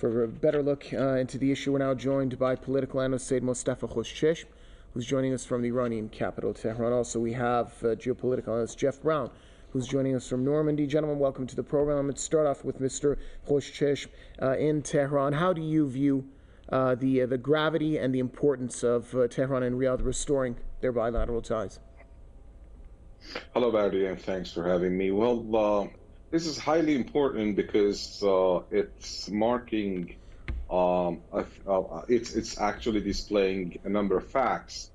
For a better look uh, into the issue, we're now joined by political analyst Said Mustafa Khoshcheshm, who's joining us from the Iranian capital, Tehran. Also, we have uh, geopolitical analyst Jeff Brown, who's joining us from Normandy. Gentlemen, welcome to the program. Let's start off with Mr. Khoshcheshm uh, in Tehran. How do you view uh, the, uh, the gravity and the importance of uh, Tehran and Riyadh restoring their bilateral ties? Hello, Barry, and thanks for having me. Well, this is highly important because uh, it's marking, um, uh, it's it's actually displaying a number of facts.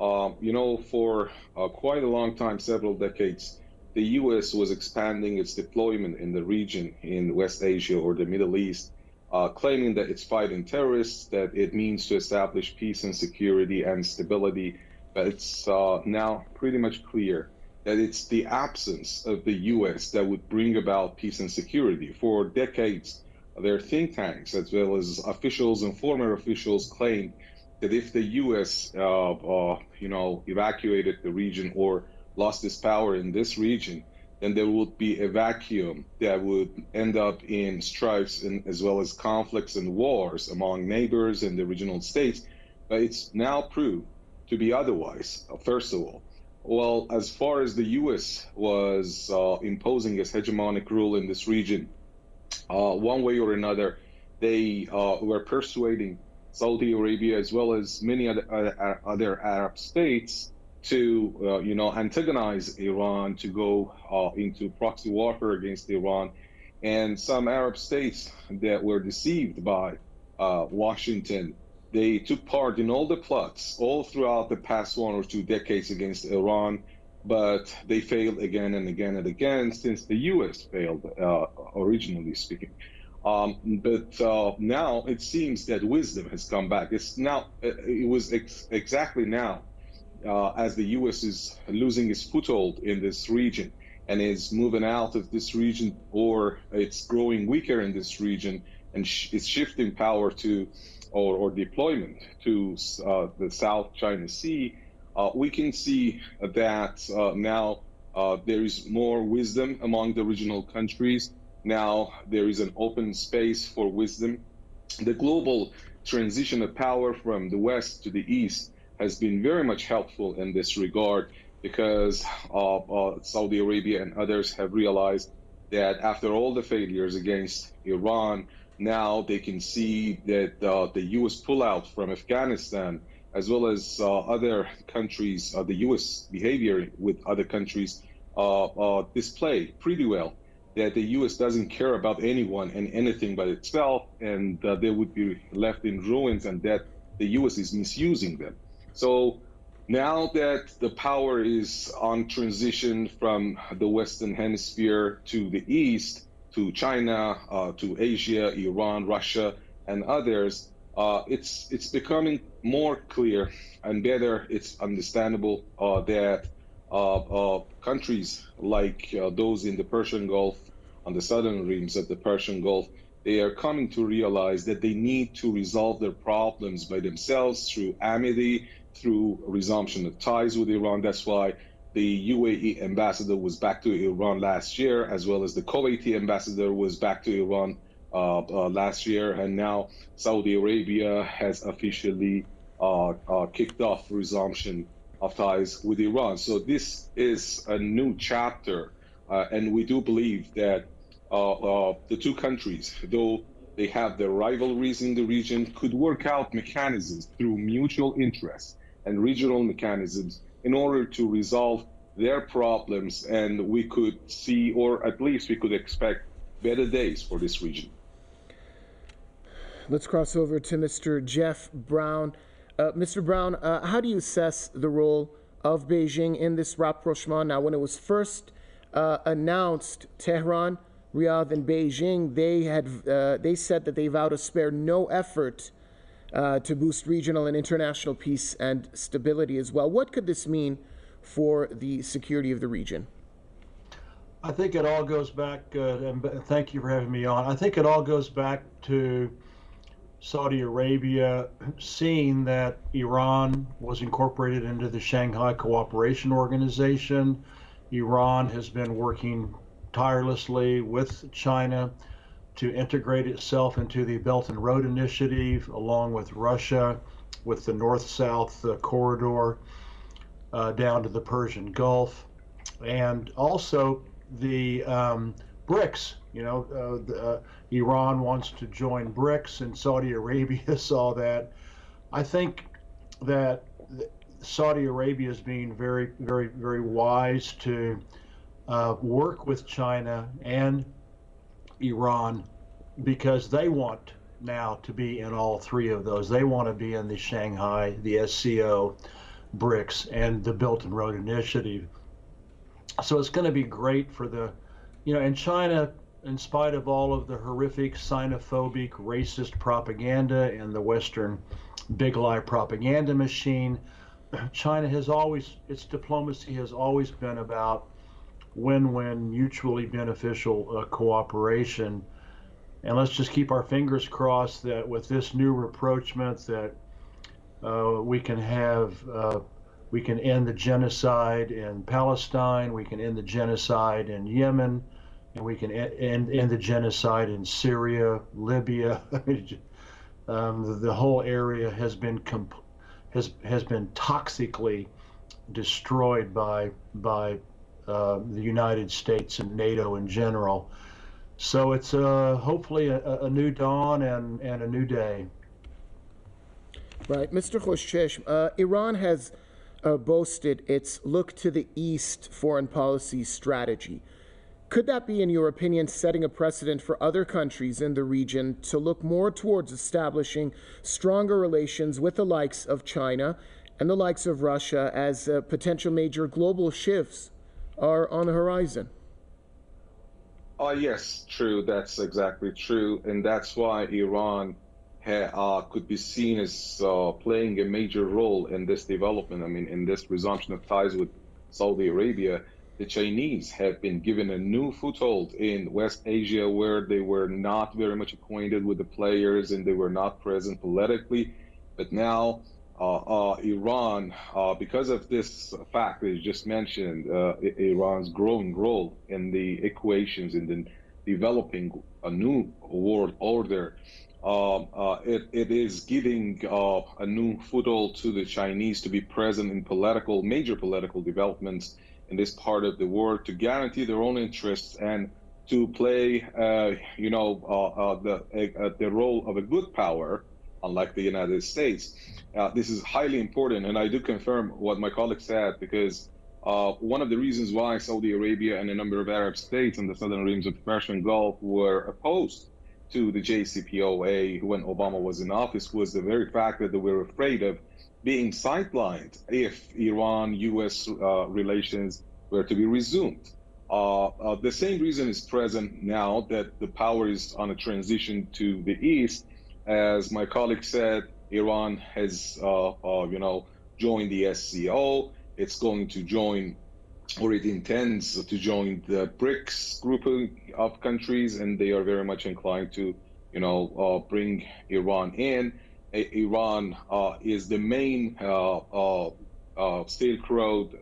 Um, you know, for uh, quite a long time, several decades, the U.S. was expanding its deployment in the region in West Asia or the Middle East, uh, claiming that it's fighting terrorists, that it means to establish peace and security and stability. But it's uh, now pretty much clear that it's the absence of the U.S. that would bring about peace and security. For decades, their think tanks, as well as officials and former officials, claimed that if the U.S. Uh, uh, you know evacuated the region or lost its power in this region, then there would be a vacuum that would end up in strifes and as well as conflicts and wars among neighbors and the regional states. But it's now proved to be otherwise. First of all, well, as far as the U.S. was uh, imposing its hegemonic rule in this region, uh, one way or another, they uh, were persuading Saudi Arabia as well as many other, uh, other Arab states to, uh, you know, antagonize Iran, to go uh, into proxy warfare against Iran, and some Arab states that were deceived by Washington they took part in all the plots all throughout the past one or two decades against Iran, but they failed again and again and again since the U.S. failed, uh, originally speaking. Um, but uh, now it seems that wisdom has come back. It's now, uh, it was ex- exactly now, uh, as the U.S. is losing its foothold in this region and is moving out of this region, or it's growing weaker in this region and sh- it's shifting power to or, or deployment to uh, the South China Sea, uh, we can see that uh, now uh, there is more wisdom among the regional countries. Now there is an open space for wisdom. The global transition of power from the West to the East has been very much helpful in this regard because uh, Saudi Arabia and others have realized that after all the failures against Iran, now they can see that uh, the U.S. pullout from Afghanistan, as well as uh, other countries, uh, the U.S. behavior with other countries, uh, uh, display pretty well that the U.S. doesn't care about anyone and anything but itself, and they would be left in ruins, and that the U.S. is misusing them. So now that the power is on transition from the Western Hemisphere to the East, to China, uh, to Asia, Iran, Russia, and others, uh, it's it's becoming more clear and better. It's understandable uh, that uh, uh, countries like uh, those in the Persian Gulf, on the southern rims of the Persian Gulf, they are coming to realize that they need to resolve their problems by themselves through amity, through resumption of ties with Iran. That's why the UAE ambassador was back to Iran last year, as well as the Kuwaiti ambassador was back to Iran uh, uh, last year, and now Saudi Arabia has officially uh, uh kicked off resumption of ties with Iran. So this is a new chapter, uh, and we do believe that uh, the two countries, though they have their rivalries in the region, could work out mechanisms through mutual interest and regional mechanisms in order to resolve their problems, and we could see, or at least we could expect, better days for this region. Let's cross over to Mr. Jeff Brown. Uh, Mr. Brown, uh, how do you assess the role of Beijing in this rapprochement? Now, when it was first uh, announced, Tehran, Riyadh, and Beijing, they had uh, they said that they vowed to spare no effort uh, to boost regional and international peace and stability as well. What could this mean for the security of the region? I think it all goes back, uh, and thank you for having me on. I think it all goes back to Saudi Arabia seeing that Iran was incorporated into the Shanghai Cooperation Organization. Iran has been working tirelessly with China to integrate itself into the Belt and Road Initiative, along with Russia, with the north south uh, corridor uh, down to the Persian Gulf, and also the um, BRICS. You know, uh, the, uh, Iran wants to join BRICS, and Saudi Arabia saw that. I think that Saudi Arabia is being very, very, very wise to uh, work with China and Iran because they want now to be in all three of those. They want to be in the Shanghai, the SCO, BRICS, and the Belt and Road Initiative. So it's going to be great for the, you know, and China, in spite of all of the horrific xenophobic, racist propaganda and the Western big lie propaganda machine, China has always, its diplomacy has always been about win-win, mutually beneficial uh, cooperation. And let's just keep our fingers crossed that with this new rapprochement, that uh, we can have, uh, we can end the genocide in Palestine, we can end the genocide in Yemen, and we can end, end the genocide in Syria, Libya. um, the, the, whole area has been comp- has has been toxically destroyed by by uh, the United States and NATO in general. So it's uh, hopefully a, a, new dawn and, and a new day. Right. Mr. Khoshesh, uh, Iran has uh, boasted its look to the east foreign policy strategy. Could that be, in your opinion, setting a precedent for other countries in the region to look more towards establishing stronger relations with the likes of China and the likes of Russia as uh, potential major global shifts are on the horizon. Uh, yes, true. That's exactly true. And that's why Iran ha, uh, could be seen as uh, playing a major role in this development. I mean, in this resumption of ties with Saudi Arabia, the Chinese have been given a new foothold in West Asia where they were not very much acquainted with the players and they were not present politically. But now Iran, uh, because of this fact that you just mentioned, Iran's growing role in the equations in the developing a new world order, um, it, it is giving a new foothold to the Chinese to be present in political, major political developments in this part of the world to guarantee their own interests and to play, uh, you know, uh, uh, the the role of a good power, unlike the United States. Uh, this is highly important, and I do confirm what my colleague said because uh, one of the reasons why Saudi Arabia and a number of Arab states in the southern rims of the Persian Gulf were opposed to the JCPOA when Obama was in office was the very fact that they were afraid of being sidelined if Iran-U.S. Uh, relations were to be resumed. Uh, uh, the same reason is present now that the power is on a transition to the east. As my colleague said, Iran has, uh, uh, you know, joined the SCO. It's going to join, or it intends to join the BRICS group of countries, and they are very much inclined to, you know, uh, bring Iran in. Iran uh, is the main uh, uh, Silk Road,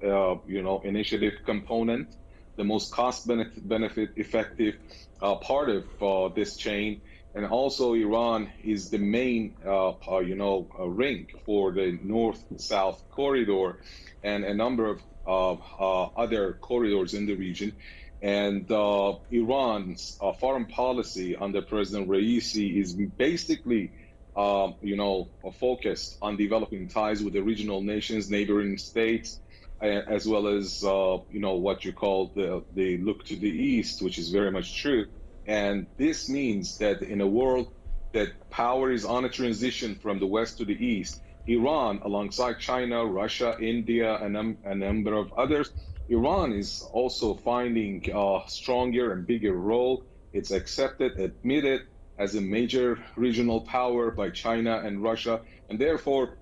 you know, initiative component, the most cost benefit, benefit effective part of this chain and also Iran is the main, uh, uh, you know, uh, ring for the north-south corridor, and a number of uh, other corridors in the region. And uh, Iran's uh, foreign policy under President Raisi is basically, um, you know, focused on developing ties with the regional nations, neighboring states, as well as, you know, what you call the, the look to the east, which is very much true and this means that in a world that power is on a transition from the west to the east, Iran, alongside China, Russia, India, and a number of others, Iran is also finding a stronger and bigger role. It's accepted, admitted as a major regional power by China and Russia, and therefore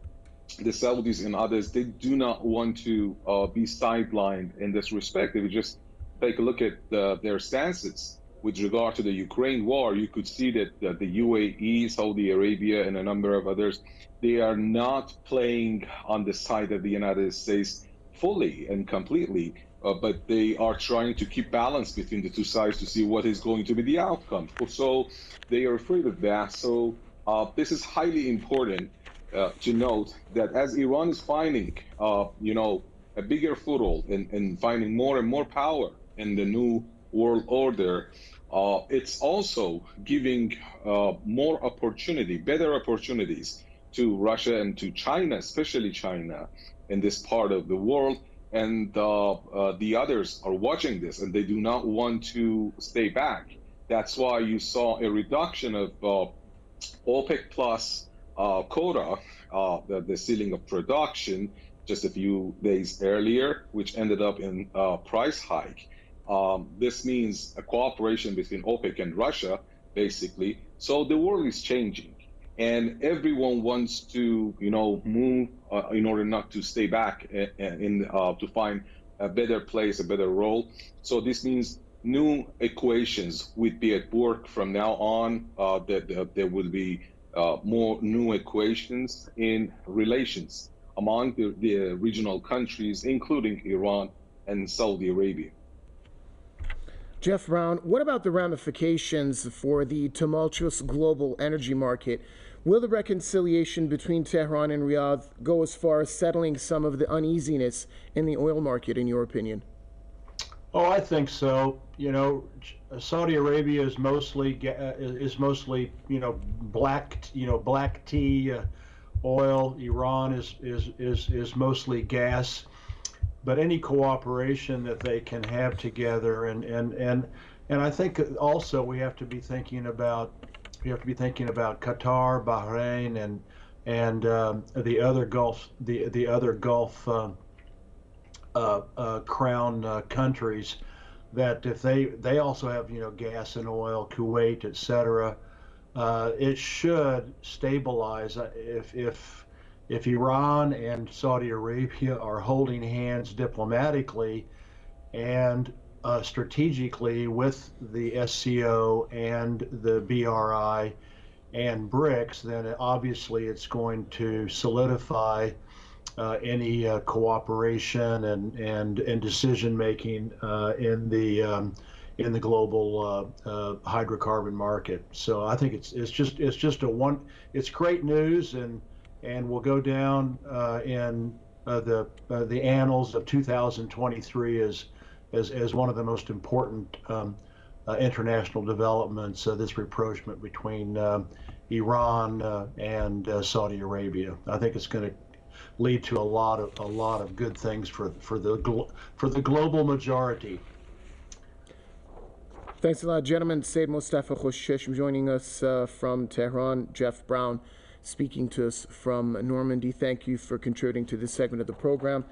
the Saudis and others they do not want to uh, be sidelined in this respect. If you just take a look at uh, their stances with regard to the Ukraine war, you could see that, that the UAE, Saudi Arabia, and a number of others, they are not playing on the side of the United States fully and completely. uh, but they are trying to keep balance between the two sides to see what is going to be the outcome. So they are afraid of that. So uh, this is highly important uh, to note that as Iran is finding, uh, you know, a bigger foothold and, and finding more and more power in the new world order, uh, it's also giving uh, more opportunity, better opportunities to Russia and to China, especially China, in this part of the world. And uh, uh, the others are watching this and they do not want to stay back. That's why you saw a reduction of uh, OPEC plus uh, quota, the, the ceiling of production, just a few days earlier, which ended up in a price hike. Um, this means a cooperation between OPEC and Russia, basically. So the world is changing, and everyone wants to, you know, move uh, in order not to stay back in, in uh, to find a better place, a better role. So this means new equations will be at work from now on. Uh, that, that there will be uh, more new equations in relations among the, the regional countries, including Iran and Saudi Arabia. Jeff Brown, what about the ramifications for the tumultuous global energy market? Will the reconciliation between Tehran and Riyadh go as far as settling some of the uneasiness in the oil market, in your opinion? Oh, I think so. You know, Saudi Arabia is mostly uh, is mostly you know black you know black tea uh, oil. Iran is is is is mostly gas but any cooperation that they can have together and and and and I think also we have to be thinking about we have to be thinking about Qatar, Bahrain, and and um, the other Gulf the the other Gulf uh, uh, uh, crown uh, countries that if they they also have you know gas and oil, Kuwait, etc. Uh, it should stabilize uh, if if if Iran and Saudi Arabia are holding hands diplomatically and uh, strategically with the SCO and the BRI and BRICS, then obviously it's going to solidify uh, any uh, cooperation and and and decision making uh, in the um, in the global uh, uh, hydrocarbon market. So I think it's it's just it's just a one. It's great news and and will go down uh, in uh, the uh, the annals of 2023 as as, as one of the most important um, uh, international developments. Uh, this rapprochement between Iran uh, and Saudi Arabia. I think it's going to lead to a lot of a lot of good things for for the for the global majority. Thanks a lot, gentlemen. Said Mustafa Khoshesh joining us from Tehran. Jeff Brown speaking to us from Normandy. Thank you for contributing to this segment of the program.